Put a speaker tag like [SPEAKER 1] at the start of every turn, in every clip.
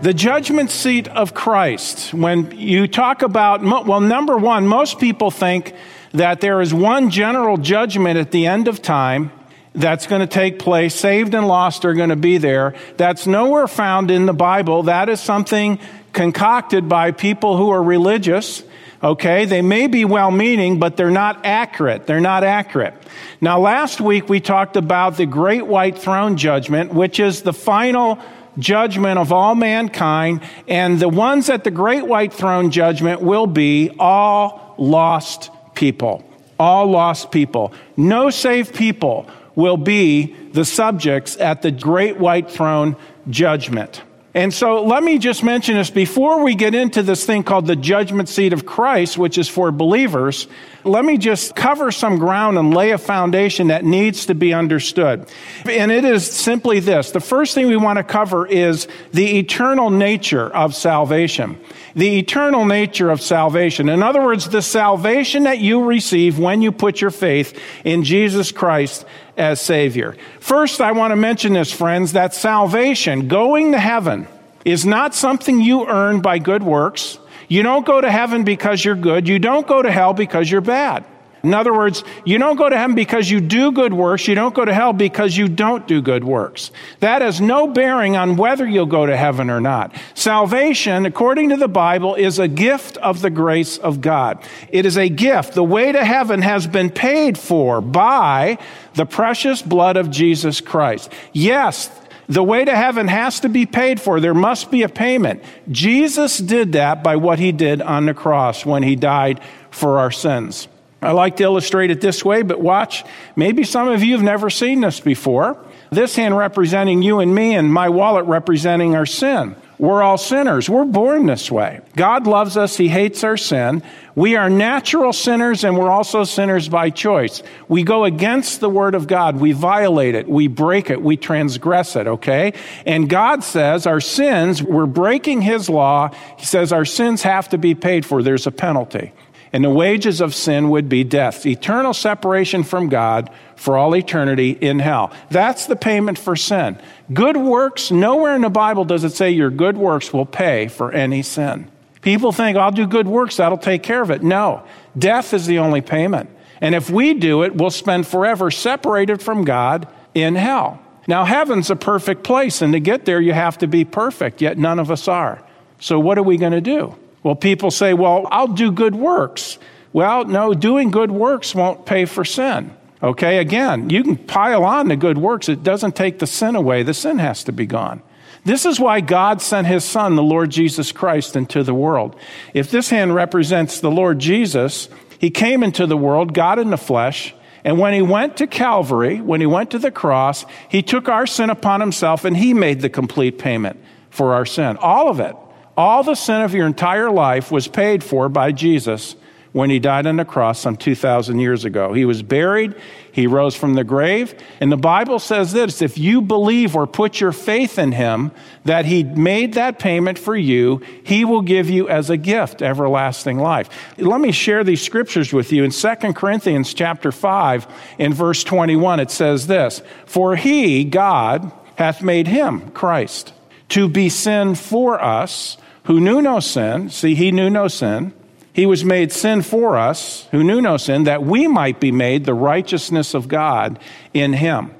[SPEAKER 1] The judgment seat of Christ. When you talk about, well, number one, most people think that there is one general judgment at the end of time that's going to take place. Saved and lost are going to be there. That's nowhere found in the Bible. That is something concocted by people who are religious. Okay, they may be well meaning, but they're not accurate. They're not accurate. Now, last week we talked about the great white throne judgment, which is the final judgment of all mankind, and the ones at the great white throne judgment will be all lost people. All lost people. No saved people will be the subjects at the great white throne judgment. And so let me just mention this before we get into this thing called the judgment seat of Christ, which is for believers. Let me just cover some ground and lay a foundation that needs to be understood. And it is simply this. The first thing we want to cover is the eternal nature of salvation. The eternal nature of salvation. In other words, the salvation that you receive when you put your faith in Jesus Christ as Savior. First, I want to mention this, friends, that salvation, going to heaven, is not something you earn by good works. You don't go to heaven because you're good. You don't go to hell because you're bad. In other words, you don't go to heaven because you do good works. You don't go to hell because you don't do good works. That has no bearing on whether you'll go to heaven or not. Salvation, according to the Bible, is a gift of the grace of God. It is a gift. The way to heaven has been paid for by the precious blood of Jesus Christ. Yes, the way to heaven has to be paid for. There must be a payment. Jesus did that by what he did on the cross when he died for our sins. I like to illustrate it this way, but watch. Maybe some of you have never seen this before. This hand representing you and me, and my wallet representing our sin. We're all sinners. We're born this way. God loves us. He hates our sin. We are natural sinners and we're also sinners by choice. We go against the word of God. We violate it. We break it. We transgress it. Okay. And God says our sins, we're breaking his law. He says our sins have to be paid for. There's a penalty. And the wages of sin would be death, eternal separation from God for all eternity in hell. That's the payment for sin. Good works, nowhere in the Bible does it say your good works will pay for any sin. People think, I'll do good works, that'll take care of it. No, death is the only payment. And if we do it, we'll spend forever separated from God in hell. Now, heaven's a perfect place, and to get there, you have to be perfect, yet none of us are. So, what are we going to do? Well, people say, well, I'll do good works. Well, no, doing good works won't pay for sin. Okay, again, you can pile on the good works. It doesn't take the sin away. The sin has to be gone. This is why God sent his son, the Lord Jesus Christ, into the world. If this hand represents the Lord Jesus, he came into the world, God in the flesh, and when he went to Calvary, when he went to the cross, he took our sin upon himself and he made the complete payment for our sin. All of it. All the sin of your entire life was paid for by Jesus when he died on the cross some 2,000 years ago. He was buried, he rose from the grave, and the Bible says this if you believe or put your faith in him that he made that payment for you, he will give you as a gift everlasting life. Let me share these scriptures with you. In 2 Corinthians chapter 5, in verse 21, it says this For he, God, hath made him, Christ, to be sin for us who knew no sin, see, he knew no sin. He was made sin for us, who knew no sin, that we might be made the righteousness of God in him.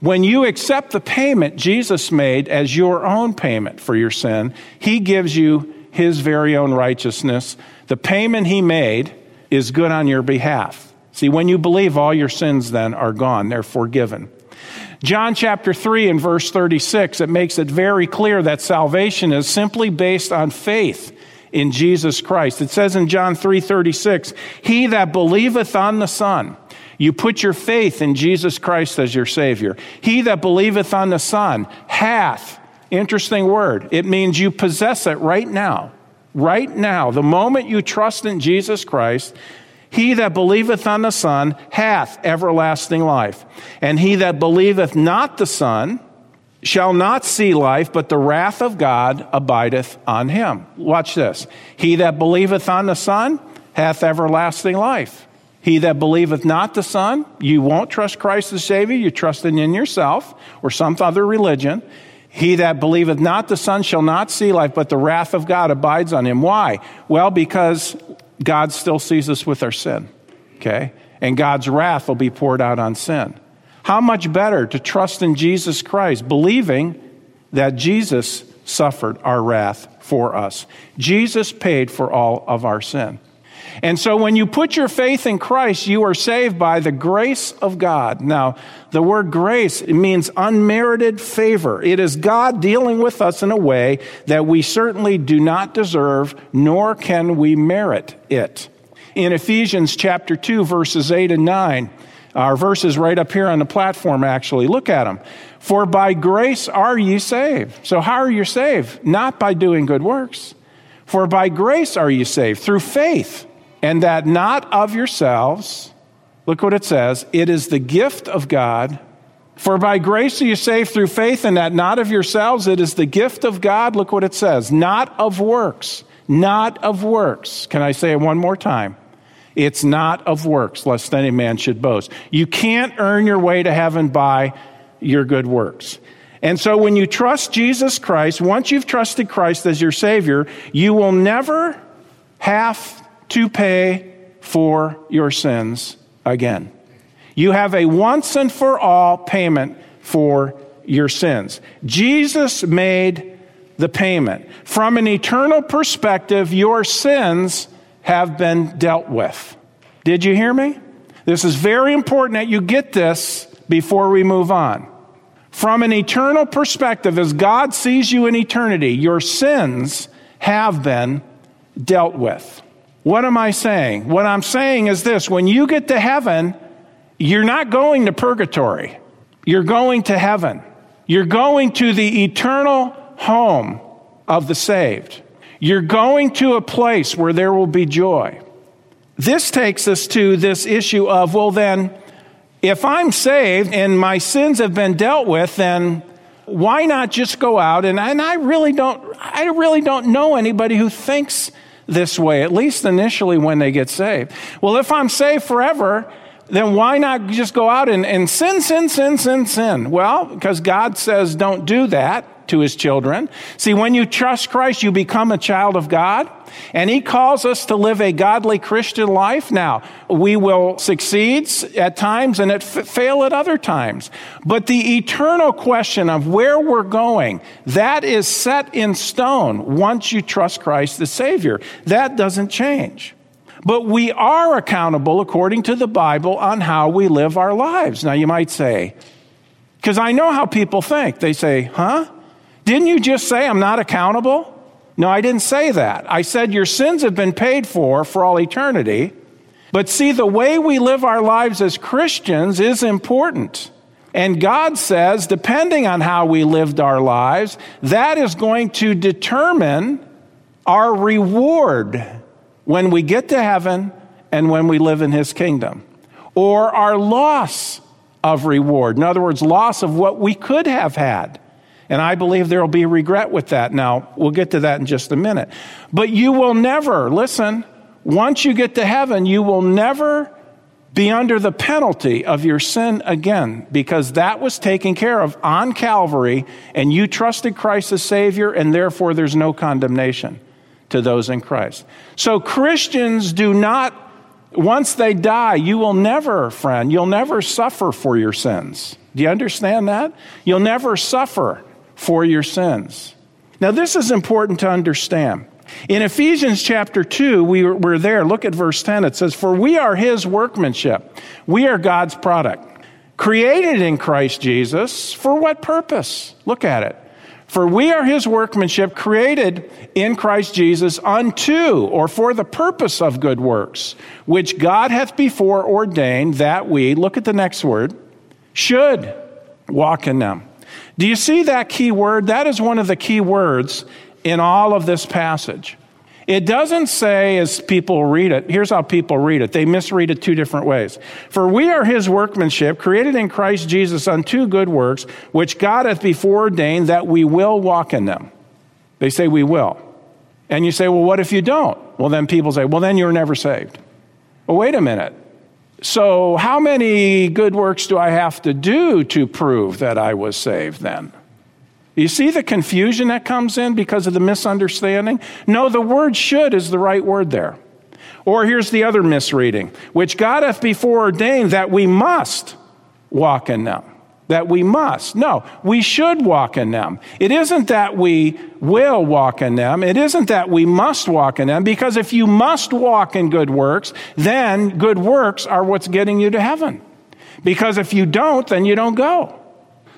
[SPEAKER 1] When you accept the payment Jesus made as your own payment for your sin, he gives you his very own righteousness. The payment he made is good on your behalf. See, when you believe, all your sins then are gone, they're forgiven. John chapter 3 and verse 36, it makes it very clear that salvation is simply based on faith in Jesus Christ. It says in John 3:36, "He that believeth on the Son, you put your faith in Jesus Christ as your savior. He that believeth on the Son hath interesting word. It means you possess it right now. Right now, the moment you trust in Jesus Christ, he that believeth on the Son hath everlasting life. And he that believeth not the Son shall not see life, but the wrath of God abideth on him. Watch this. He that believeth on the Son hath everlasting life. He that believeth not the Son, you won't trust Christ as Savior, you're trusting in yourself or some other religion. He that believeth not the Son shall not see life, but the wrath of God abides on him. Why? Well, because God still sees us with our sin. Okay? And God's wrath will be poured out on sin. How much better to trust in Jesus Christ, believing that Jesus suffered our wrath for us. Jesus paid for all of our sin. And so when you put your faith in Christ, you are saved by the grace of God. Now, the word grace means unmerited favor. It is God dealing with us in a way that we certainly do not deserve, nor can we merit it. In Ephesians chapter 2, verses 8 and 9, our verses right up here on the platform, actually. Look at them. For by grace are ye saved. So, how are you saved? Not by doing good works. For by grace are you saved, through faith and that not of yourselves. Look what it says it is the gift of God. For by grace are you saved through faith, and that not of yourselves. It is the gift of God. Look what it says not of works. Not of works. Can I say it one more time? It's not of works, lest any man should boast. You can't earn your way to heaven by your good works. And so when you trust Jesus Christ, once you've trusted Christ as your Savior, you will never have to pay for your sins again. You have a once and for all payment for your sins. Jesus made the payment. From an eternal perspective, your sins have been dealt with. Did you hear me? This is very important that you get this before we move on. From an eternal perspective, as God sees you in eternity, your sins have been dealt with. What am I saying? What I'm saying is this when you get to heaven, you're not going to purgatory, you're going to heaven. You're going to the eternal home of the saved. You're going to a place where there will be joy. This takes us to this issue of, well, then, if I'm saved and my sins have been dealt with, then why not just go out and, and I really don't I really don't know anybody who thinks this way, at least initially when they get saved. Well, if I'm saved forever, then why not just go out and, and sin, sin, sin, sin, sin? Well, because God says don't do that to his children. See, when you trust Christ, you become a child of God. And he calls us to live a godly Christian life. Now, we will succeed at times and it fail at other times. But the eternal question of where we're going, that is set in stone once you trust Christ the Savior. That doesn't change. But we are accountable according to the Bible on how we live our lives. Now, you might say, because I know how people think. They say, huh? Didn't you just say I'm not accountable? No, I didn't say that. I said your sins have been paid for for all eternity. But see, the way we live our lives as Christians is important. And God says, depending on how we lived our lives, that is going to determine our reward when we get to heaven and when we live in His kingdom, or our loss of reward. In other words, loss of what we could have had. And I believe there will be regret with that. Now, we'll get to that in just a minute. But you will never, listen, once you get to heaven, you will never be under the penalty of your sin again because that was taken care of on Calvary and you trusted Christ as Savior and therefore there's no condemnation to those in Christ. So Christians do not, once they die, you will never, friend, you'll never suffer for your sins. Do you understand that? You'll never suffer for your sins. Now, this is important to understand. In Ephesians chapter 2, we were there. Look at verse 10. It says, For we are his workmanship. We are God's product. Created in Christ Jesus. For what purpose? Look at it. For we are his workmanship, created in Christ Jesus unto or for the purpose of good works, which God hath before ordained that we, look at the next word, should walk in them. Do you see that key word? That is one of the key words in all of this passage. It doesn't say, as people read it, here's how people read it. They misread it two different ways. For we are his workmanship, created in Christ Jesus unto good works, which God hath before ordained that we will walk in them. They say we will. And you say, well, what if you don't? Well, then people say, well, then you're never saved. Well, wait a minute. So, how many good works do I have to do to prove that I was saved then? You see the confusion that comes in because of the misunderstanding? No, the word should is the right word there. Or here's the other misreading, which God hath before ordained that we must walk in them. That we must. No, we should walk in them. It isn't that we will walk in them. It isn't that we must walk in them, because if you must walk in good works, then good works are what's getting you to heaven. Because if you don't, then you don't go.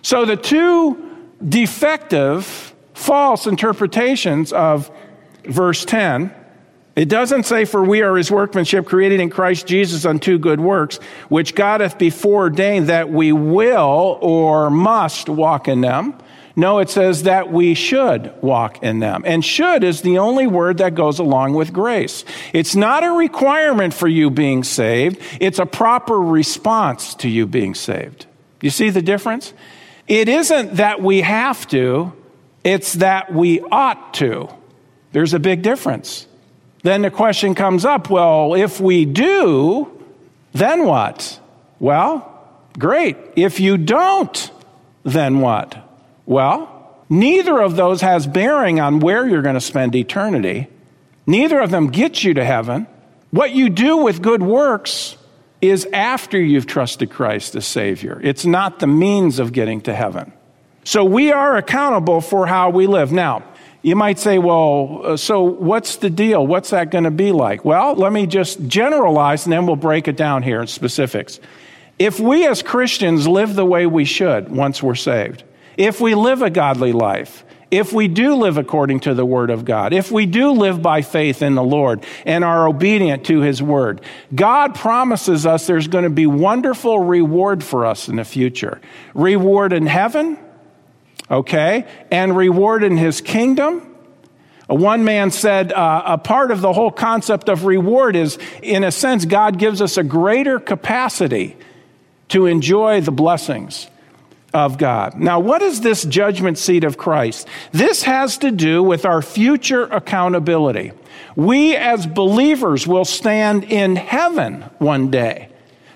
[SPEAKER 1] So the two defective, false interpretations of verse 10 it doesn't say, For we are his workmanship created in Christ Jesus unto good works, which God hath before ordained that we will or must walk in them. No, it says that we should walk in them. And should is the only word that goes along with grace. It's not a requirement for you being saved, it's a proper response to you being saved. You see the difference? It isn't that we have to, it's that we ought to. There's a big difference. Then the question comes up well, if we do, then what? Well, great. If you don't, then what? Well, neither of those has bearing on where you're going to spend eternity. Neither of them gets you to heaven. What you do with good works is after you've trusted Christ as Savior. It's not the means of getting to heaven. So we are accountable for how we live. Now, you might say, well, uh, so what's the deal? What's that going to be like? Well, let me just generalize and then we'll break it down here in specifics. If we as Christians live the way we should once we're saved, if we live a godly life, if we do live according to the Word of God, if we do live by faith in the Lord and are obedient to His Word, God promises us there's going to be wonderful reward for us in the future. Reward in heaven, okay, and reward in his kingdom. One man said uh, a part of the whole concept of reward is, in a sense, God gives us a greater capacity to enjoy the blessings of God. Now, what is this judgment seat of Christ? This has to do with our future accountability. We as believers will stand in heaven one day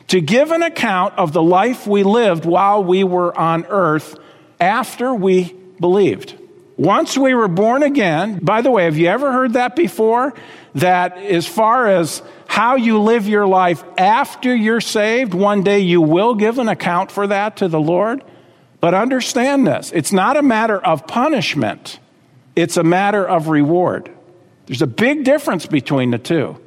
[SPEAKER 1] to give an account of the life we lived while we were on earth after we believed. Once we were born again, by the way, have you ever heard that before? That as far as how you live your life after you're saved, one day you will give an account for that to the Lord. But understand this it's not a matter of punishment, it's a matter of reward. There's a big difference between the two.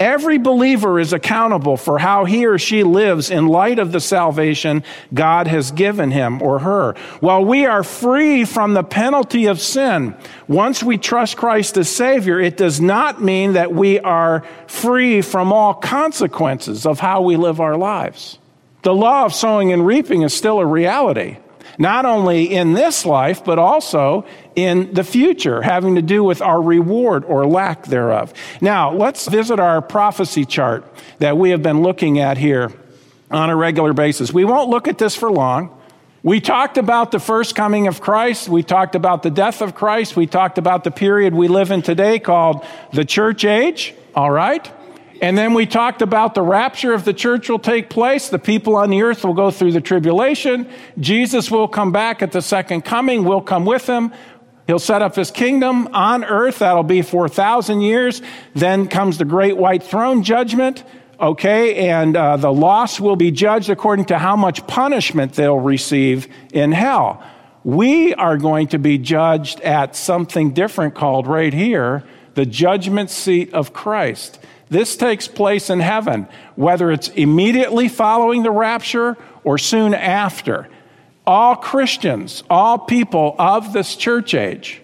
[SPEAKER 1] Every believer is accountable for how he or she lives in light of the salvation God has given him or her. While we are free from the penalty of sin, once we trust Christ as Savior, it does not mean that we are free from all consequences of how we live our lives. The law of sowing and reaping is still a reality not only in this life, but also in the future, having to do with our reward or lack thereof. Now, let's visit our prophecy chart that we have been looking at here on a regular basis. We won't look at this for long. We talked about the first coming of Christ. We talked about the death of Christ. We talked about the period we live in today called the church age. All right? And then we talked about the rapture of the church will take place. The people on the earth will go through the tribulation. Jesus will come back at the second coming. We'll come with him. He'll set up his kingdom on earth. That'll be for a thousand years. Then comes the great white throne judgment. Okay, and uh, the lost will be judged according to how much punishment they'll receive in hell. We are going to be judged at something different called right here the judgment seat of Christ. This takes place in heaven, whether it's immediately following the rapture or soon after. All Christians, all people of this church age,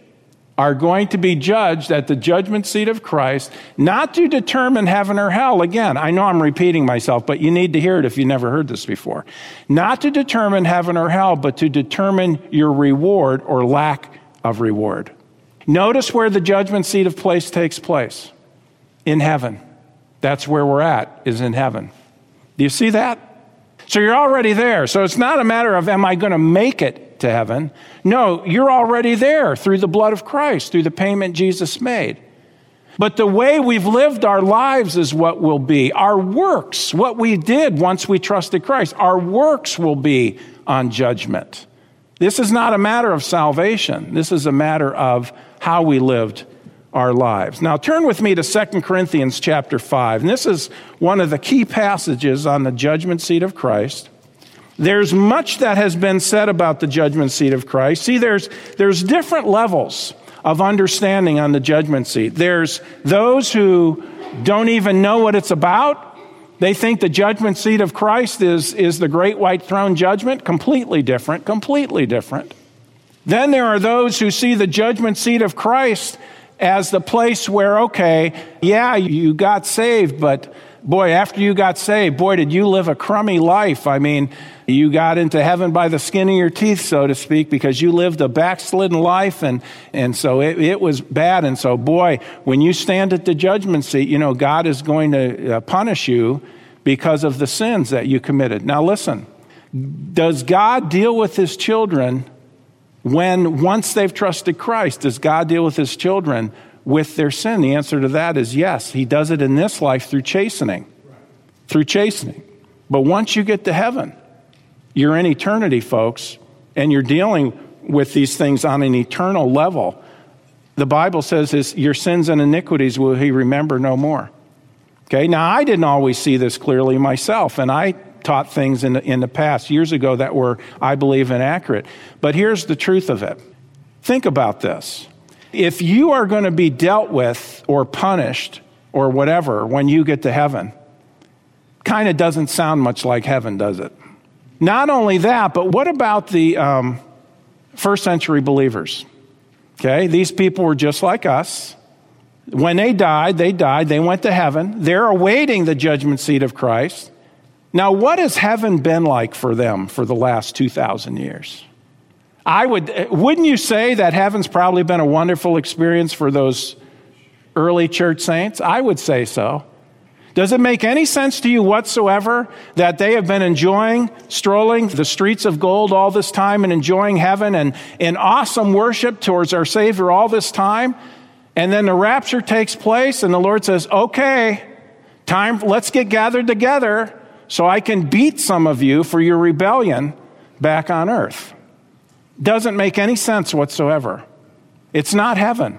[SPEAKER 1] are going to be judged at the judgment seat of Christ, not to determine heaven or hell. Again, I know I'm repeating myself, but you need to hear it if you never heard this before. Not to determine heaven or hell, but to determine your reward or lack of reward. Notice where the judgment seat of place takes place in heaven. That's where we're at, is in heaven. Do you see that? So you're already there. So it's not a matter of, am I going to make it to heaven? No, you're already there through the blood of Christ, through the payment Jesus made. But the way we've lived our lives is what will be. Our works, what we did once we trusted Christ, our works will be on judgment. This is not a matter of salvation. This is a matter of how we lived our lives. Now turn with me to 2 Corinthians chapter 5. And this is one of the key passages on the judgment seat of Christ. There's much that has been said about the judgment seat of Christ. See, there's, there's different levels of understanding on the judgment seat. There's those who don't even know what it's about. They think the judgment seat of Christ is, is the great white throne judgment. Completely different, completely different. Then there are those who see the judgment seat of Christ as the place where, okay, yeah, you got saved, but boy, after you got saved, boy, did you live a crummy life. I mean, you got into heaven by the skin of your teeth, so to speak, because you lived a backslidden life, and, and so it, it was bad. And so, boy, when you stand at the judgment seat, you know, God is going to uh, punish you because of the sins that you committed. Now, listen, does God deal with his children when once they've trusted Christ? Does God deal with his children with their sin? The answer to that is yes. He does it in this life through chastening. Through chastening. But once you get to heaven, you're in eternity, folks, and you're dealing with these things on an eternal level. The Bible says is your sins and iniquities will he remember no more. Okay, now I didn't always see this clearly myself, and I taught things in the, in the past, years ago, that were, I believe, inaccurate. But here's the truth of it think about this. If you are going to be dealt with or punished or whatever when you get to heaven, kind of doesn't sound much like heaven, does it? Not only that, but what about the um, first century believers? Okay, these people were just like us. When they died, they died, they went to heaven. They're awaiting the judgment seat of Christ. Now, what has heaven been like for them for the last 2,000 years? I would, wouldn't you say that heaven's probably been a wonderful experience for those early church saints? I would say so. Does it make any sense to you whatsoever that they have been enjoying strolling the streets of gold all this time and enjoying heaven and in awesome worship towards our Savior all this time? And then the rapture takes place and the Lord says, okay, time, let's get gathered together so I can beat some of you for your rebellion back on earth. Doesn't make any sense whatsoever. It's not heaven.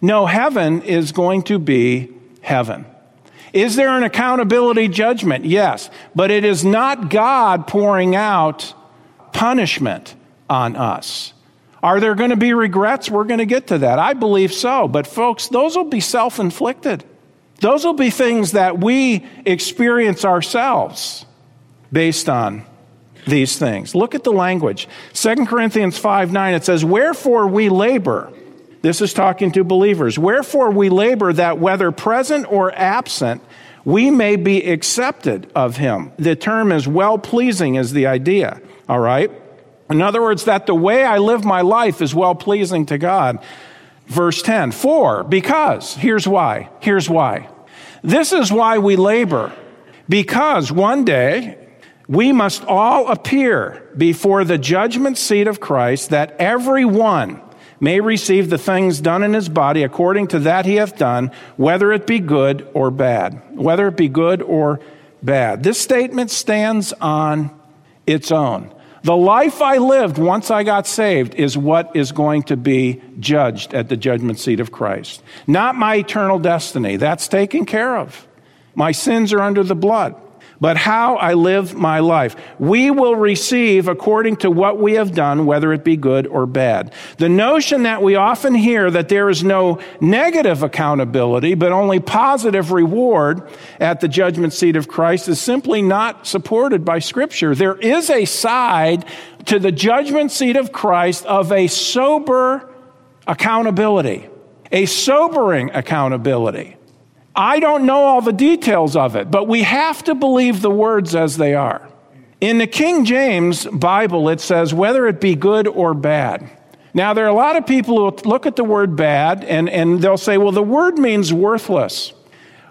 [SPEAKER 1] No, heaven is going to be heaven. Is there an accountability judgment? Yes. But it is not God pouring out punishment on us. Are there going to be regrets? We're going to get to that. I believe so. But, folks, those will be self inflicted. Those will be things that we experience ourselves based on these things. Look at the language. 2 Corinthians 5 9, it says, Wherefore we labor. This is talking to believers. Wherefore we labor that whether present or absent, we may be accepted of him. The term is well pleasing, is the idea. All right? In other words, that the way I live my life is well pleasing to God. Verse 10, for, because, here's why, here's why. This is why we labor, because one day we must all appear before the judgment seat of Christ, that every one may receive the things done in his body according to that he hath done, whether it be good or bad. Whether it be good or bad. This statement stands on its own. The life I lived once I got saved is what is going to be judged at the judgment seat of Christ. Not my eternal destiny. That's taken care of. My sins are under the blood but how I live my life. We will receive according to what we have done, whether it be good or bad. The notion that we often hear that there is no negative accountability, but only positive reward at the judgment seat of Christ is simply not supported by Scripture. There is a side to the judgment seat of Christ of a sober accountability, a sobering accountability. I don't know all the details of it, but we have to believe the words as they are. In the King James Bible, it says, whether it be good or bad. Now, there are a lot of people who look at the word bad and, and they'll say, well, the word means worthless.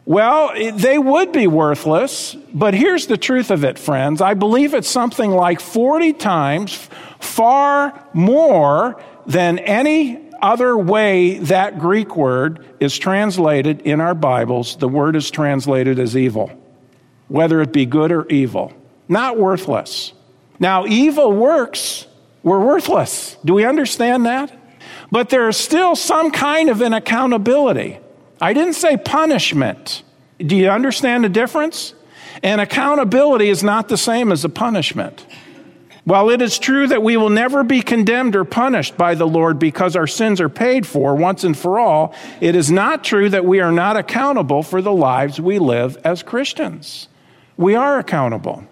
[SPEAKER 1] Well, they would be worthless, but here's the truth of it, friends. I believe it's something like 40 times far more than any other way that Greek word is translated in our Bibles, the word is translated as evil, whether it be good or evil, not worthless. Now, evil works we're worthless. Do we understand that? But there is still some kind of an accountability. I didn't say punishment. Do you understand the difference? And accountability is not the same as a punishment. While it is true that we will never be condemned or punished by the Lord because our sins are paid for once and for all, it is not true that we are not accountable for the lives we live as Christians. We are accountable.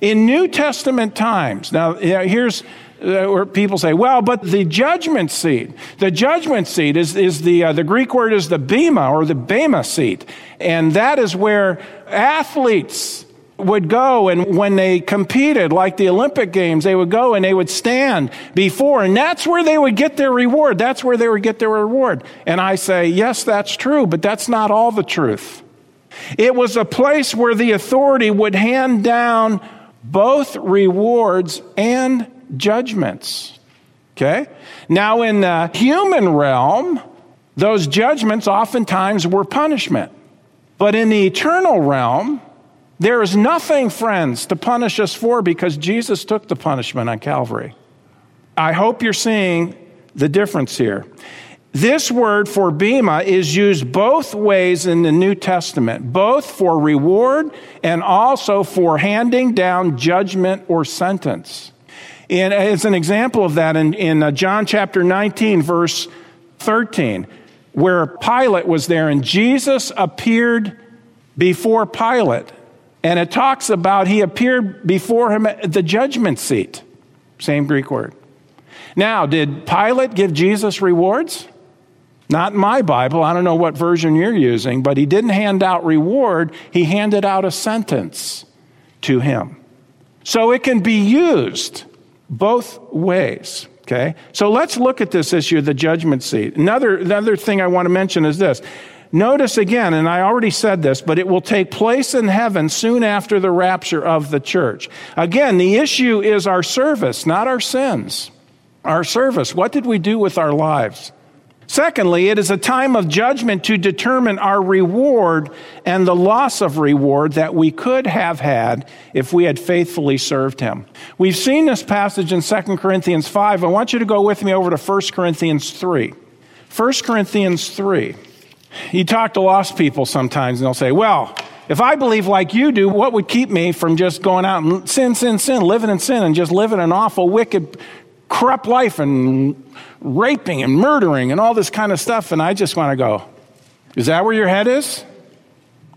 [SPEAKER 1] In New Testament times, now here's uh, where people say, well, but the judgment seat, the judgment seat is, is the, uh, the Greek word is the bema or the bema seat. And that is where athletes would go and when they competed, like the Olympic Games, they would go and they would stand before, and that's where they would get their reward. That's where they would get their reward. And I say, yes, that's true, but that's not all the truth. It was a place where the authority would hand down both rewards and judgments. Okay? Now, in the human realm, those judgments oftentimes were punishment. But in the eternal realm, there is nothing, friends, to punish us for because Jesus took the punishment on Calvary. I hope you're seeing the difference here. This word for bema is used both ways in the New Testament, both for reward and also for handing down judgment or sentence. And as an example of that, in, in uh, John chapter 19, verse 13, where Pilate was there and Jesus appeared before Pilate and it talks about he appeared before him at the judgment seat. Same Greek word. Now, did Pilate give Jesus rewards? Not in my Bible. I don't know what version you're using, but he didn't hand out reward. He handed out a sentence to him. So it can be used both ways. Okay? So let's look at this issue of the judgment seat. Another, another thing I want to mention is this Notice again, and I already said this, but it will take place in heaven soon after the rapture of the church. Again, the issue is our service, not our sins. Our service. What did we do with our lives? Secondly, it is a time of judgment to determine our reward and the loss of reward that we could have had if we had faithfully served him. We've seen this passage in 2 Corinthians 5. I want you to go with me over to 1 Corinthians 3. 1 Corinthians 3. You talk to lost people sometimes and they'll say, Well, if I believe like you do, what would keep me from just going out and sin, sin, sin, living in sin and just living an awful, wicked, corrupt life and raping and murdering and all this kind of stuff? And I just want to go, Is that where your head is?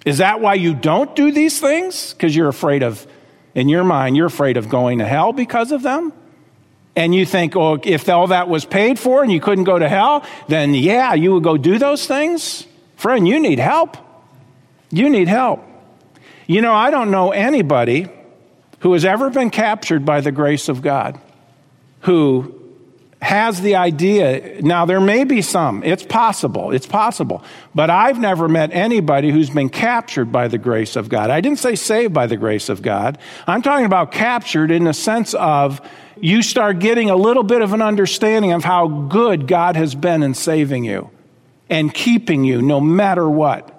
[SPEAKER 1] Is that why you don't do these things? Because you're afraid of, in your mind, you're afraid of going to hell because of them? And you think, oh, if all that was paid for and you couldn't go to hell, then yeah, you would go do those things? Friend, you need help. You need help. You know, I don't know anybody who has ever been captured by the grace of God who has the idea. Now, there may be some. It's possible. It's possible. But I've never met anybody who's been captured by the grace of God. I didn't say saved by the grace of God. I'm talking about captured in the sense of you start getting a little bit of an understanding of how good God has been in saving you and keeping you no matter what.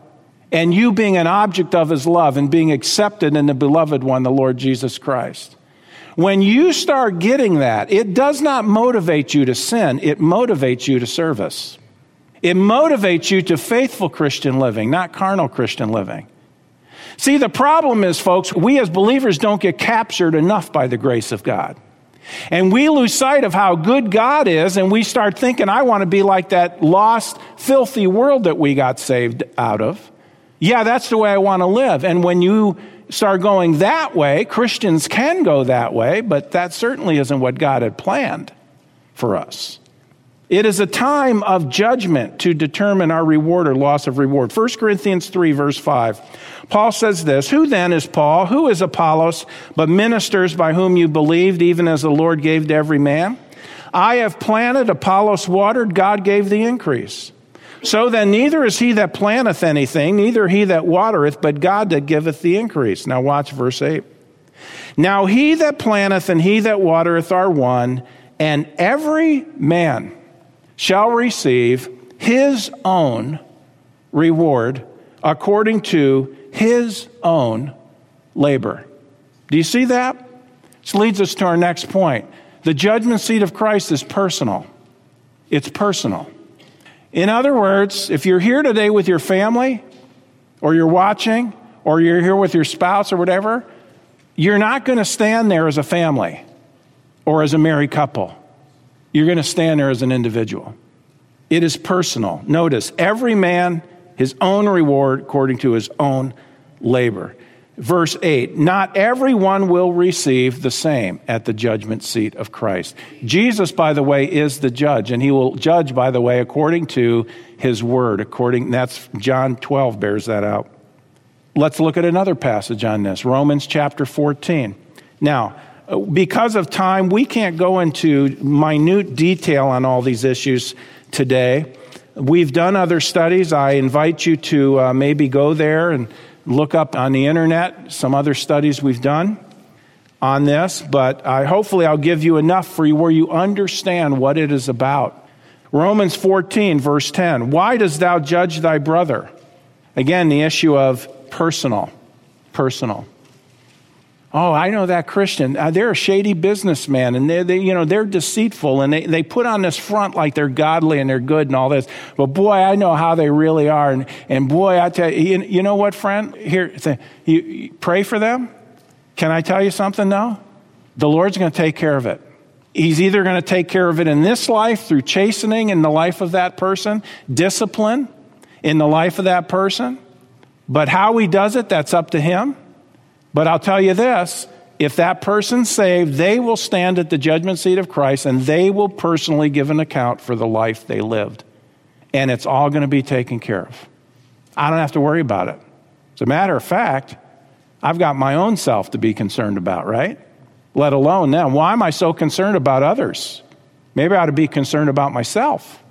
[SPEAKER 1] And you being an object of his love and being accepted in the beloved one, the Lord Jesus Christ. When you start getting that, it does not motivate you to sin, it motivates you to service. It motivates you to faithful Christian living, not carnal Christian living. See, the problem is, folks, we as believers don't get captured enough by the grace of God. And we lose sight of how good God is, and we start thinking, I want to be like that lost, filthy world that we got saved out of. Yeah, that's the way I want to live. And when you start going that way, Christians can go that way, but that certainly isn't what God had planned for us. It is a time of judgment to determine our reward or loss of reward. 1 Corinthians 3, verse 5. Paul says this Who then is Paul? Who is Apollos, but ministers by whom you believed, even as the Lord gave to every man? I have planted, Apollos watered, God gave the increase. So then, neither is he that planteth anything, neither he that watereth, but God that giveth the increase. Now, watch verse 8. Now, he that planteth and he that watereth are one, and every man, shall receive his own reward according to his own labor. Do you see that? This leads us to our next point. The judgment seat of Christ is personal. It's personal. In other words, if you're here today with your family, or you're watching, or you're here with your spouse or whatever, you're not going to stand there as a family or as a married couple. You're going to stand there as an individual. It is personal. Notice, every man his own reward according to his own labor. Verse 8 Not everyone will receive the same at the judgment seat of Christ. Jesus, by the way, is the judge, and he will judge, by the way, according to his word. According, that's John 12 bears that out. Let's look at another passage on this Romans chapter 14. Now, because of time, we can't go into minute detail on all these issues today. We've done other studies. I invite you to uh, maybe go there and look up on the internet some other studies we've done on this, but I, hopefully I'll give you enough for you where you understand what it is about. Romans 14, verse 10. Why does thou judge thy brother? Again, the issue of personal. Personal. Oh, I know that Christian. Uh, they're a shady businessman and they're, they, you know, they're deceitful and they, they put on this front like they're godly and they're good and all this. But boy, I know how they really are. And, and boy, I tell you, you, know what, friend? Here, you pray for them. Can I tell you something though? The Lord's going to take care of it. He's either going to take care of it in this life through chastening in the life of that person, discipline in the life of that person. But how he does it, that's up to him. But I'll tell you this if that person's saved, they will stand at the judgment seat of Christ and they will personally give an account for the life they lived. And it's all going to be taken care of. I don't have to worry about it. As a matter of fact, I've got my own self to be concerned about, right? Let alone them. why am I so concerned about others? Maybe I ought to be concerned about myself.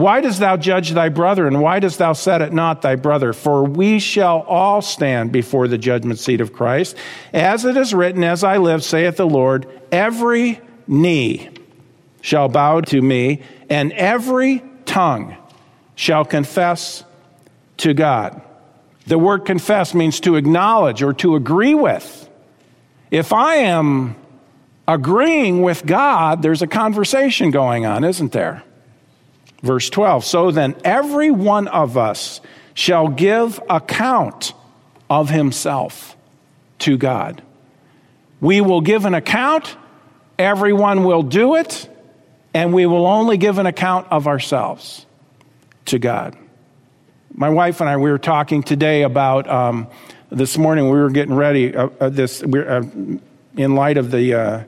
[SPEAKER 1] Why dost thou judge thy brother, and why dost thou set it not thy brother? For we shall all stand before the judgment seat of Christ. As it is written, As I live, saith the Lord, every knee shall bow to me, and every tongue shall confess to God. The word confess means to acknowledge or to agree with. If I am agreeing with God, there's a conversation going on, isn't there? Verse 12 So then, every one of us shall give account of himself to God. We will give an account, everyone will do it, and we will only give an account of ourselves to God. My wife and I, we were talking today about um, this morning, we were getting ready, uh, uh, this, uh, in light of the uh,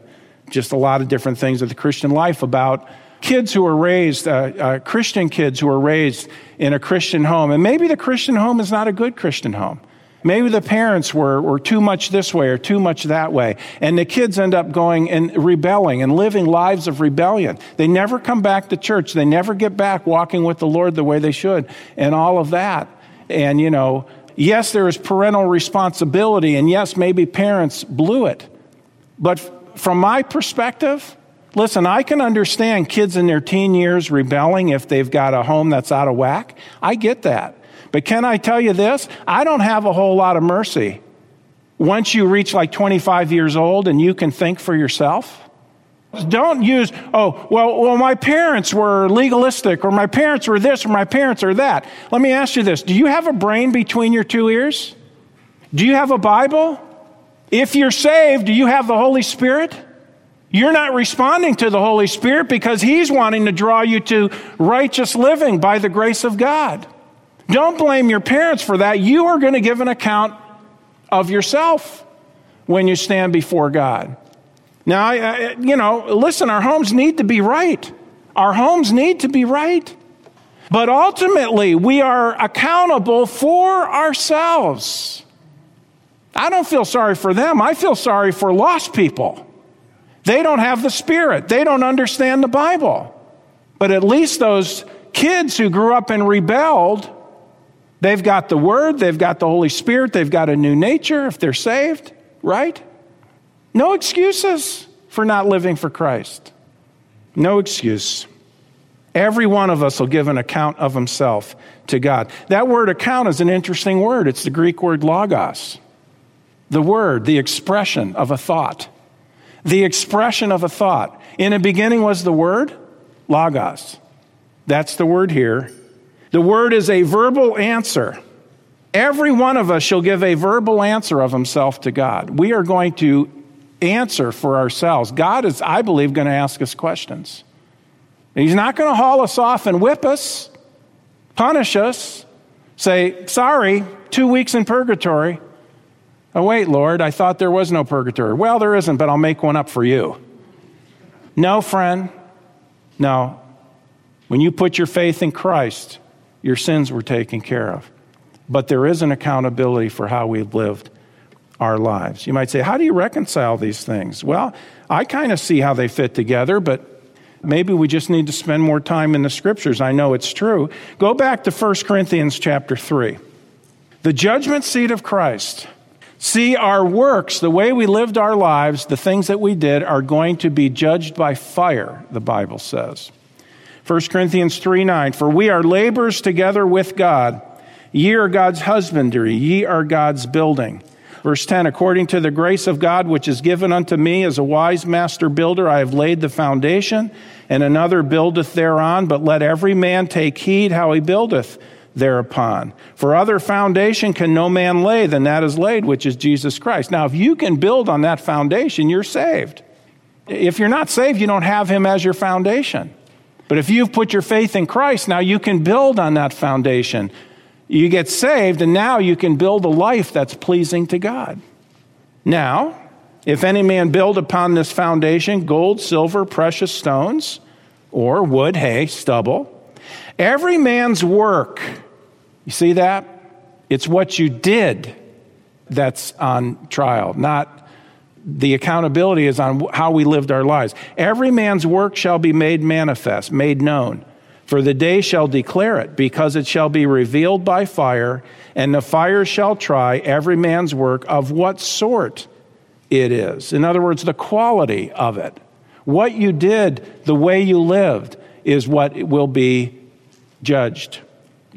[SPEAKER 1] just a lot of different things of the Christian life about kids who are raised, uh, uh, Christian kids who are raised in a Christian home, and maybe the Christian home is not a good Christian home. Maybe the parents were, were too much this way or too much that way. And the kids end up going and rebelling and living lives of rebellion. They never come back to church. They never get back walking with the Lord the way they should and all of that. And, you know, yes, there is parental responsibility. And yes, maybe parents blew it. But from my perspective, Listen, I can understand kids in their teen years rebelling if they've got a home that's out of whack. I get that. But can I tell you this? I don't have a whole lot of mercy. Once you reach like 25 years old and you can think for yourself, don't use, oh, well, well, my parents were legalistic, or my parents were this, or my parents are that. Let me ask you this Do you have a brain between your two ears? Do you have a Bible? If you're saved, do you have the Holy Spirit? You're not responding to the Holy Spirit because He's wanting to draw you to righteous living by the grace of God. Don't blame your parents for that. You are going to give an account of yourself when you stand before God. Now, you know, listen, our homes need to be right. Our homes need to be right. But ultimately, we are accountable for ourselves. I don't feel sorry for them. I feel sorry for lost people. They don't have the Spirit, they don't understand the Bible. But at least those kids who grew up and rebelled, they've got the Word, they've got the Holy Spirit, they've got a new nature if they're saved, right? No excuses for not living for Christ. No excuse. Every one of us will give an account of himself to God. That word account is an interesting word. It's the Greek word logos, the word, the expression of a thought. The expression of a thought. In the beginning was the Word, Logos. That's the word here. The word is a verbal answer. Every one of us shall give a verbal answer of himself to God. We are going to answer for ourselves. God is, I believe, going to ask us questions. He's not going to haul us off and whip us, punish us, say, sorry, two weeks in purgatory. Oh, wait, Lord, I thought there was no purgatory. Well, there isn't, but I'll make one up for you. No, friend. No. When you put your faith in Christ, your sins were taken care of. But there is an accountability for how we've lived our lives. You might say, How do you reconcile these things? Well, I kind of see how they fit together, but maybe we just need to spend more time in the scriptures. I know it's true. Go back to 1 Corinthians chapter 3. The judgment seat of Christ. See, our works, the way we lived our lives, the things that we did, are going to be judged by fire, the Bible says. 1 Corinthians 3 9, for we are laborers together with God. Ye are God's husbandry, ye are God's building. Verse 10 According to the grace of God which is given unto me as a wise master builder, I have laid the foundation, and another buildeth thereon. But let every man take heed how he buildeth thereupon. For other foundation can no man lay than that is laid, which is Jesus Christ. Now, if you can build on that foundation, you're saved. If you're not saved, you don't have him as your foundation. But if you've put your faith in Christ, now you can build on that foundation. You get saved, and now you can build a life that's pleasing to God. Now, if any man build upon this foundation gold, silver, precious stones, or wood, hay, stubble, every man's work, you see that? It's what you did that's on trial, not the accountability is on how we lived our lives. Every man's work shall be made manifest, made known. For the day shall declare it, because it shall be revealed by fire, and the fire shall try every man's work of what sort it is. In other words, the quality of it. What you did, the way you lived, is what will be judged.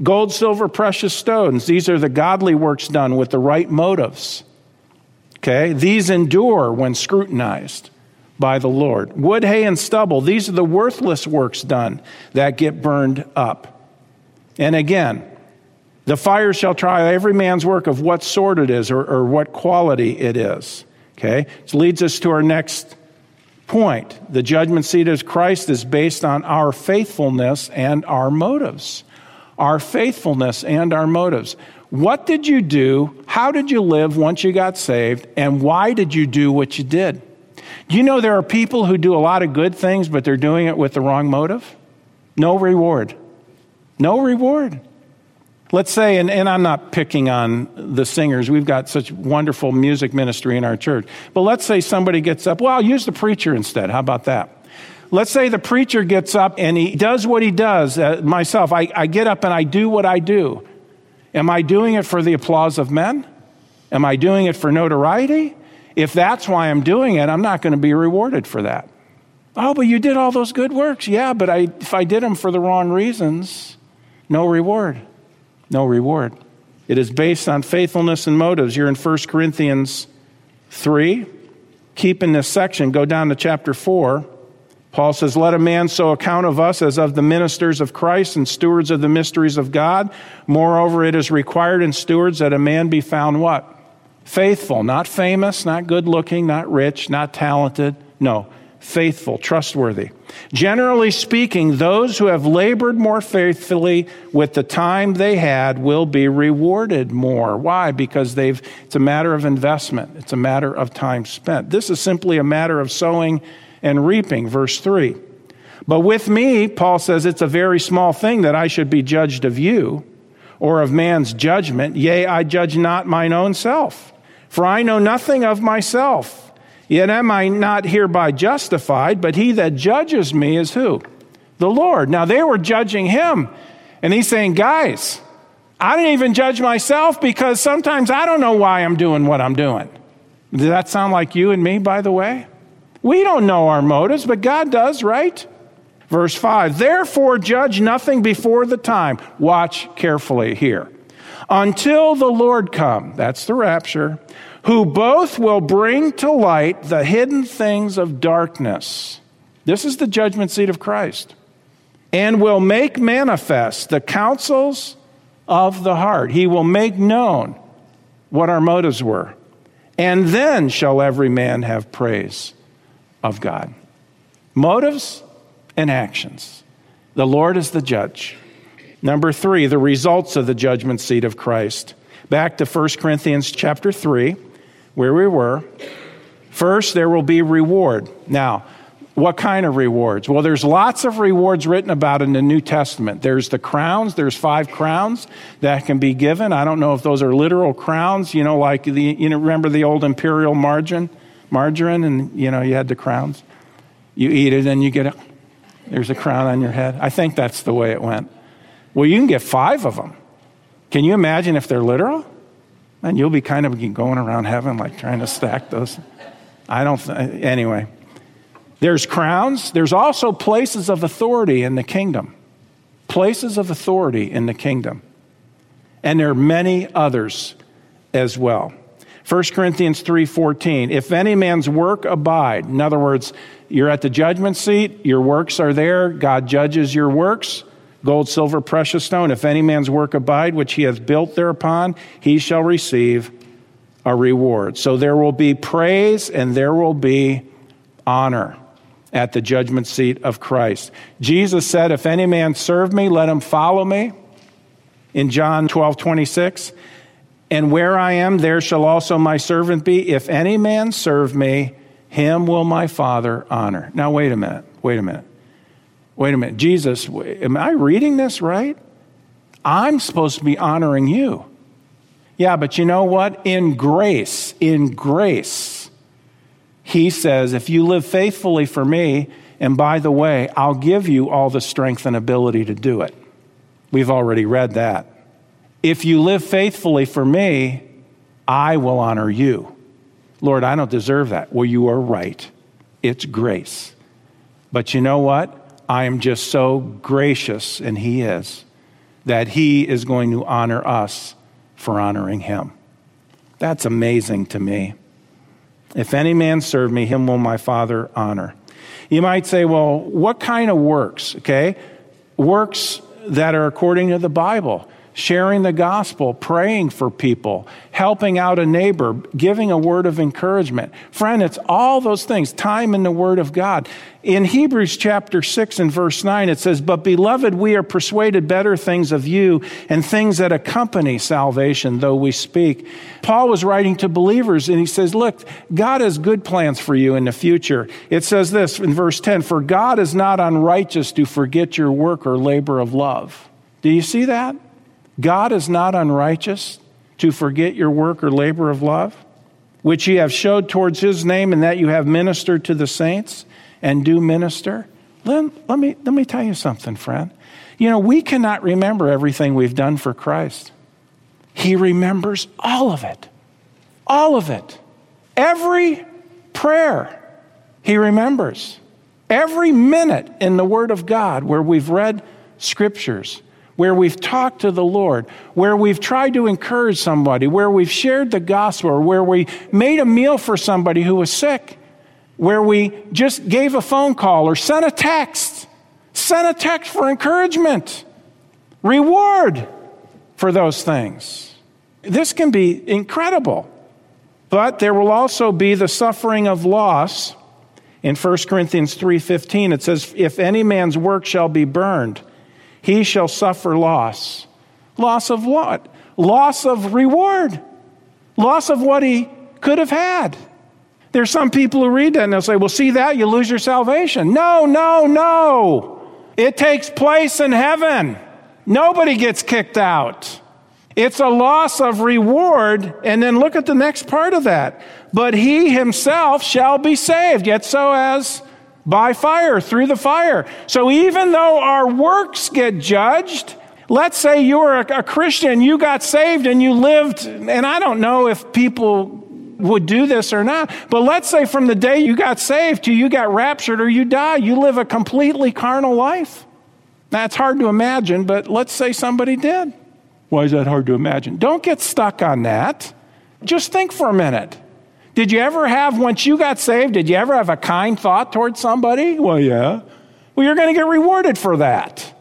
[SPEAKER 1] Gold, silver, precious stones, these are the godly works done with the right motives. Okay? These endure when scrutinized by the Lord. Wood, hay, and stubble, these are the worthless works done that get burned up. And again, the fire shall try every man's work of what sort it is or, or what quality it is. Okay? This leads us to our next point. The judgment seat of Christ is based on our faithfulness and our motives. Our faithfulness and our motives. What did you do? How did you live once you got saved? And why did you do what you did? Do you know there are people who do a lot of good things, but they're doing it with the wrong motive? No reward. No reward. Let's say, and, and, I'm not picking on the singers, we've got such wonderful music ministry in our church. But let's say somebody gets up, well, I'll use the preacher instead. How about that? Let's say the preacher gets up and he does what he does. Uh, myself, I, I get up and I do what I do. Am I doing it for the applause of men? Am I doing it for notoriety? If that's why I'm doing it, I'm not going to be rewarded for that. Oh, but you did all those good works. Yeah, but I, if I did them for the wrong reasons, no reward. No reward. It is based on faithfulness and motives. You're in 1 Corinthians 3. Keep in this section, go down to chapter 4. Paul says, Let a man so account of us as of the ministers of Christ and stewards of the mysteries of God. Moreover, it is required in stewards that a man be found what? Faithful, not famous, not good looking, not rich, not talented. No, faithful, trustworthy. Generally speaking, those who have labored more faithfully with the time they had will be rewarded more. Why? Because they've, it's a matter of investment. It's a matter of time spent. This is simply a matter of sowing and reaping. Verse 3. But with me, Paul says, it's a very small thing that I should be judged of you or of man's judgment. Yea, I judge not mine own self. For I know nothing of myself. Yet am I not hereby justified, but he that judges me is who? The Lord. Now they were judging him. And he's saying, guys, I didn't even judge myself because sometimes I don't know why I'm doing what I'm doing. Does that sound like you and me, by the way? We don't know our motives, but God does, right? Verse 5 Therefore, judge nothing before the time. Watch carefully here. Until the Lord come, that's the rapture, who both will bring to light the hidden things of darkness. This is the judgment seat of Christ. And will make manifest the counsels of the heart. He will make known what our motives were. And then shall every man have praise of God. Motives and actions. The Lord is the judge. Number three, the results of the judgment seat of Christ. Back to 1 Corinthians chapter 3, where we were. First, there will be reward. Now, what kind of rewards? Well, there's lots of rewards written about in the New Testament. There's the crowns, there's five crowns that can be given. I don't know if those are literal crowns, you know, like the, you know, remember the old imperial margarine, margarine, and, you know, you had the crowns? You eat it and you get a, there's a crown on your head. I think that's the way it went. Well, you can get five of them. Can you imagine if they're literal? And you'll be kind of going around heaven like trying to stack those. I don't, th- anyway. There's crowns. There's also places of authority in the kingdom. Places of authority in the kingdom. And there are many others as well. 1 Corinthians 3:14 If any man's work abide in other words you're at the judgment seat your works are there God judges your works gold silver precious stone if any man's work abide which he has built thereupon he shall receive a reward so there will be praise and there will be honor at the judgment seat of Christ. Jesus said, If any man serve me, let him follow me. In John 12, 26. And where I am, there shall also my servant be. If any man serve me, him will my Father honor. Now, wait a minute. Wait a minute. Wait a minute. Jesus, am I reading this right? I'm supposed to be honoring you. Yeah, but you know what? In grace, in grace, he says, If you live faithfully for me, and by the way, I'll give you all the strength and ability to do it. We've already read that. If you live faithfully for me, I will honor you. Lord, I don't deserve that. Well, you are right. It's grace. But you know what? I am just so gracious, and He is, that He is going to honor us for honoring Him. That's amazing to me. If any man serve me, him will my Father honor. You might say, well, what kind of works? Okay. Works that are according to the Bible sharing the gospel, praying for people, helping out a neighbor, giving a word of encouragement. Friend, it's all those things, time in the word of God. In Hebrews chapter 6 and verse 9, it says, But beloved, we are persuaded better things of you and things that accompany salvation, though we speak. Paul was writing to believers and he says, Look, God has good plans for you in the future. It says this in verse 10 For God is not unrighteous to forget your work or labor of love. Do you see that? God is not unrighteous to forget your work or labor of love, which ye have showed towards his name, and that you have ministered to the saints and do minister. Let, let, me, let me tell you something, friend. You know, we cannot remember everything we've done for Christ. He remembers all of it. All of it. Every prayer, He remembers. Every minute in the Word of God where we've read scriptures, where we've talked to the Lord, where we've tried to encourage somebody, where we've shared the gospel, or where we made a meal for somebody who was sick, where we just gave a phone call or sent a text, sent a text for encouragement, reward for those things. This can be incredible. But there will also be the suffering of loss. In 1 Corinthians 3:15 it says if any man's work shall be burned he shall suffer loss. Loss of what? Loss of reward. Loss of what he could have had. There's some people who read that and they'll say, well, see that, you lose your salvation. No, no, no. It takes place in heaven. Nobody gets kicked out. It's a loss of reward. And then look at the next part of that. But he himself shall be saved, yet so as by fire, through the fire. So even though our works get judged, let's say you were a, a Christian, you got saved and you lived, and I don't know if people would do this or not, but let's say from the day you got saved to you got raptured or you die, you live a completely carnal life. That's hard to imagine, but let's say somebody did. Why is that hard to imagine? Don't get stuck on that. Just think for a minute. Did you ever have, once you got saved, did you ever have a kind thought towards somebody? Well, yeah. Well, you're going to get rewarded for that.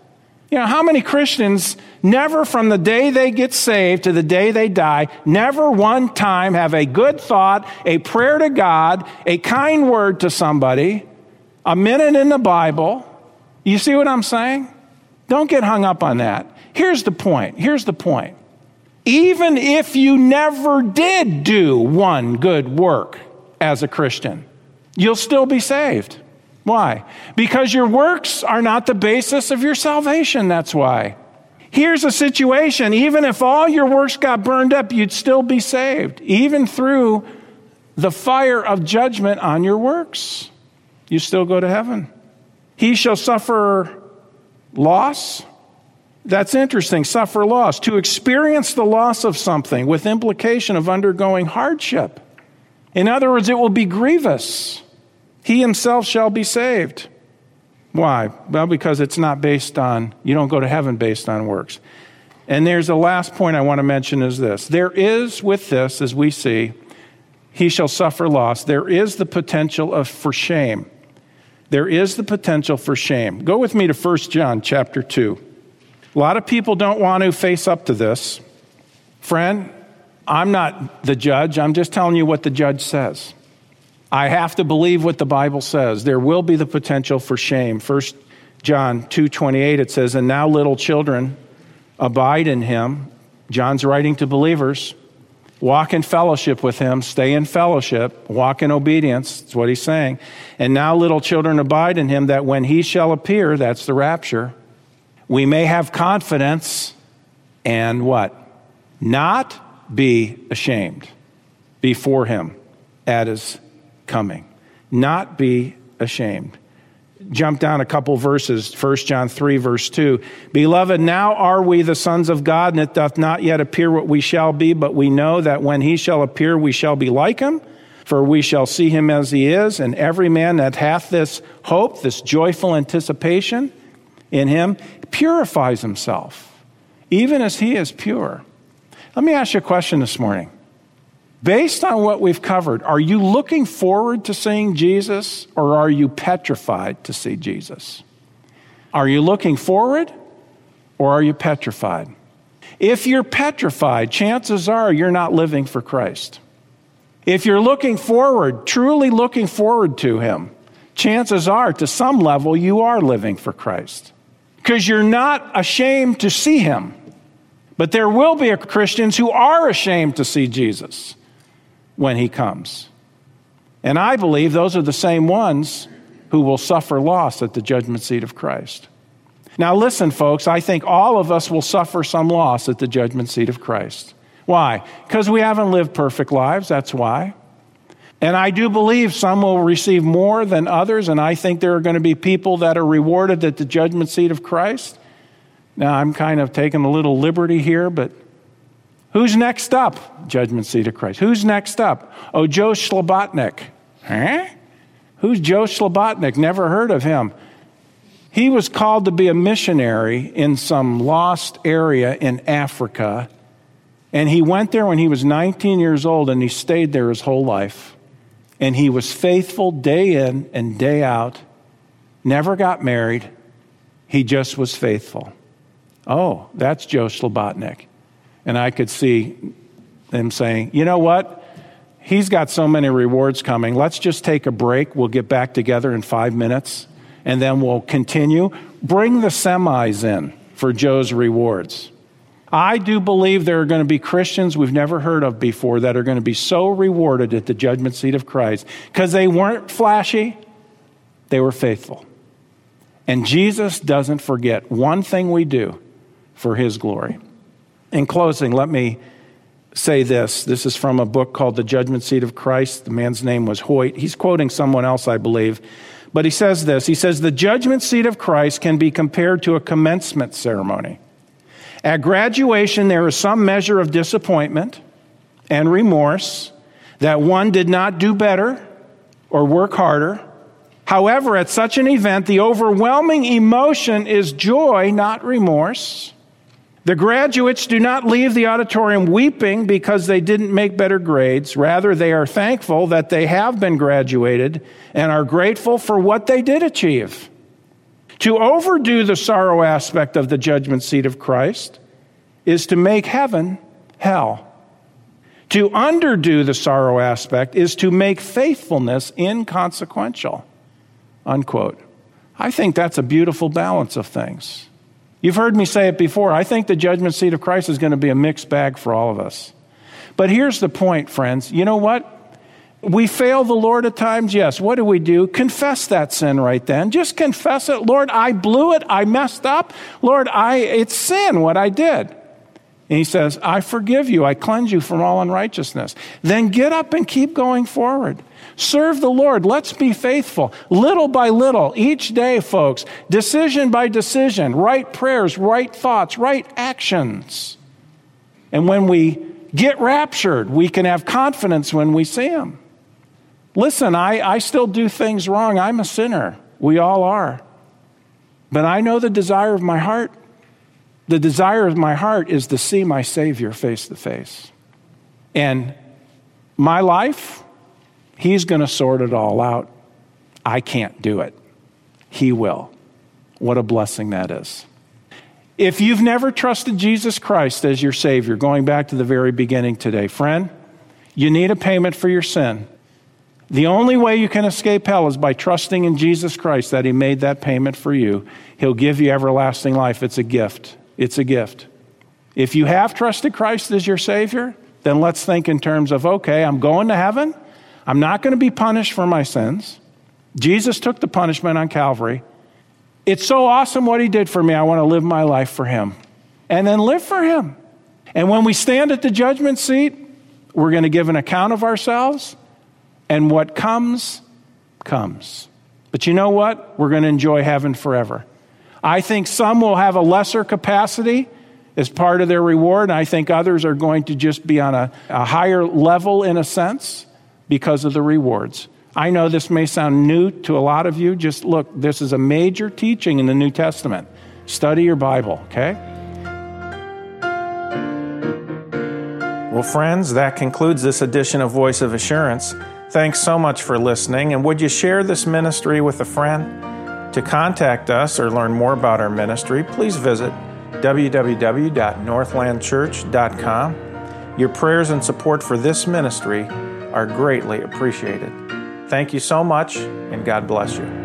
[SPEAKER 1] You know, how many Christians never from the day they get saved to the day they die, never one time have a good thought, a prayer to God, a kind word to somebody, a minute in the Bible? You see what I'm saying? Don't get hung up on that. Here's the point. Here's the point. Even if you never did do one good work as a Christian, you'll still be saved. Why? Because your works are not the basis of your salvation. That's why. Here's a situation even if all your works got burned up, you'd still be saved, even through the fire of judgment on your works. You still go to heaven. He shall suffer loss. That's interesting. Suffer loss. To experience the loss of something with implication of undergoing hardship. In other words, it will be grievous he himself shall be saved. Why? Well, because it's not based on, you don't go to heaven based on works. And there's a last point I want to mention is this. There is with this, as we see, he shall suffer loss. There is the potential of for shame. There is the potential for shame. Go with me to 1 John chapter 2. A lot of people don't want to face up to this. Friend, I'm not the judge. I'm just telling you what the judge says. I have to believe what the Bible says. There will be the potential for shame. First John 2:28 it says, "And now little children, abide in him." John's writing to believers. Walk in fellowship with him, stay in fellowship, walk in obedience. That's what he's saying. And now little children abide in him that when he shall appear, that's the rapture, we may have confidence and what? Not be ashamed before him at his coming. Not be ashamed. Jump down a couple verses, 1 John 3, verse 2. Beloved, now are we the sons of God, and it doth not yet appear what we shall be, but we know that when he shall appear, we shall be like him, for we shall see him as he is. And every man that hath this hope, this joyful anticipation in him, purifies himself, even as he is pure. Let me ask you a question this morning. Based on what we've covered, are you looking forward to seeing Jesus or are you petrified to see Jesus? Are you looking forward or are you petrified? If you're petrified, chances are you're not living for Christ. If you're looking forward, truly looking forward to Him, chances are to some level you are living for Christ because you're not ashamed to see Him. But there will be Christians who are ashamed to see Jesus when he comes. And I believe those are the same ones who will suffer loss at the judgment seat of Christ. Now, listen, folks, I think all of us will suffer some loss at the judgment seat of Christ. Why? Because we haven't lived perfect lives, that's why. And I do believe some will receive more than others, and I think there are going to be people that are rewarded at the judgment seat of Christ. Now, I'm kind of taking a little liberty here, but Who's next up? Judgment seat of Christ. Who's next up? Oh, Joe Slobotnik. Huh? Who's Joe Slobotnik? Never heard of him. He was called to be a missionary in some lost area in Africa. And he went there when he was 19 years old and he stayed there his whole life. And he was faithful day in and day out, never got married. He just was faithful. Oh, that's Joe Slobotnik. And I could see them saying, you know what? He's got so many rewards coming. Let's just take a break. We'll get back together in five minutes and then we'll continue. Bring the semis in for Joe's rewards. I do believe there are going to be Christians we've never heard of before that are going to be so rewarded at the judgment seat of Christ because they weren't flashy, they were faithful. And Jesus doesn't forget one thing we do for his glory. In closing, let me say this. This is from a book called The Judgment Seat of Christ. The man's name was Hoyt. He's quoting someone else, I believe. But he says this He says, The judgment seat of Christ can be compared to a commencement ceremony. At graduation, there is some measure of disappointment and remorse that one did not do better or work harder. However, at such an event, the overwhelming emotion is joy, not remorse. The graduates do not leave the auditorium weeping because they didn't make better grades. Rather, they are thankful that they have been graduated and are grateful for what they did achieve. To overdo the sorrow aspect of the judgment seat of Christ is to make heaven hell. To underdo the sorrow aspect is to make faithfulness inconsequential. Unquote. I think that's a beautiful balance of things. You've heard me say it before. I think the judgment seat of Christ is going to be a mixed bag for all of us. But here's the point, friends. You know what? We fail the Lord at times, yes. What do we do? Confess that sin right then. Just confess it. Lord, I blew it. I messed up. Lord, I it's sin what I did. And he says, I forgive you. I cleanse you from all unrighteousness. Then get up and keep going forward. Serve the Lord. Let's be faithful. Little by little, each day, folks, decision by decision, right prayers, right thoughts, right actions. And when we get raptured, we can have confidence when we see Him. Listen, I, I still do things wrong. I'm a sinner. We all are. But I know the desire of my heart. The desire of my heart is to see my Savior face to face. And my life, He's going to sort it all out. I can't do it. He will. What a blessing that is. If you've never trusted Jesus Christ as your Savior, going back to the very beginning today, friend, you need a payment for your sin. The only way you can escape hell is by trusting in Jesus Christ that He made that payment for you. He'll give you everlasting life. It's a gift. It's a gift. If you have trusted Christ as your Savior, then let's think in terms of okay, I'm going to heaven. I'm not going to be punished for my sins. Jesus took the punishment on Calvary. It's so awesome what he did for me. I want to live my life for him and then live for him. And when we stand at the judgment seat, we're going to give an account of ourselves, and what comes, comes. But you know what? We're going to enjoy heaven forever. I think some will have a lesser capacity as part of their reward, and I think others are going to just be on a, a higher level in a sense because of the rewards. I know this may sound new to a lot of you. Just look, this is a major teaching in the New Testament. Study your Bible, okay? Well, friends, that concludes this edition of Voice of Assurance. Thanks so much for listening. And would you share this ministry with a friend? To contact us or learn more about our ministry, please visit www.northlandchurch.com. Your prayers and support for this ministry are greatly appreciated. Thank you so much, and God bless you.